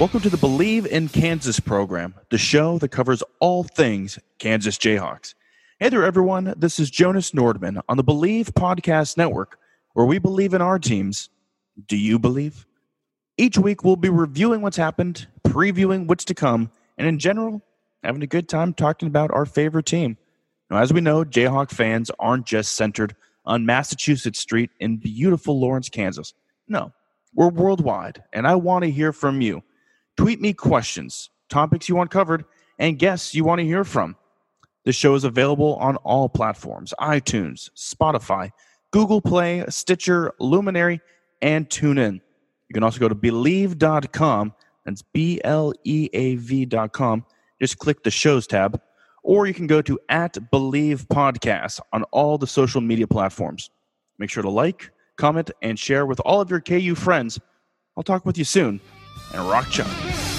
Welcome to the Bleav in Kansas program, the show that covers all things Kansas Jayhawks. Hey there, everyone. This is Jonas Nordman on the Bleav Podcast Network, where we believe in our teams. Do you believe? Each week, we'll be reviewing what's happened, previewing what's to come, and in general, having a good time talking about our favorite team. Now, as we know, Jayhawk fans aren't just centered on Massachusetts Street in beautiful Lawrence, Kansas. No, we're worldwide, and I want to hear from you. Tweet me questions, topics you want covered, and guests you want to hear from. The show is available on all platforms iTunes, Spotify, Google Play, Stitcher, Luminary, and TuneIn. You can also go to bleav.com. That's B L E A V.com. Just click the shows tab, or you can go to at Bleav Podcast on all the social media platforms. Make sure to like, comment, and share with all of your KU friends. I'll talk with you soon and rock chalk.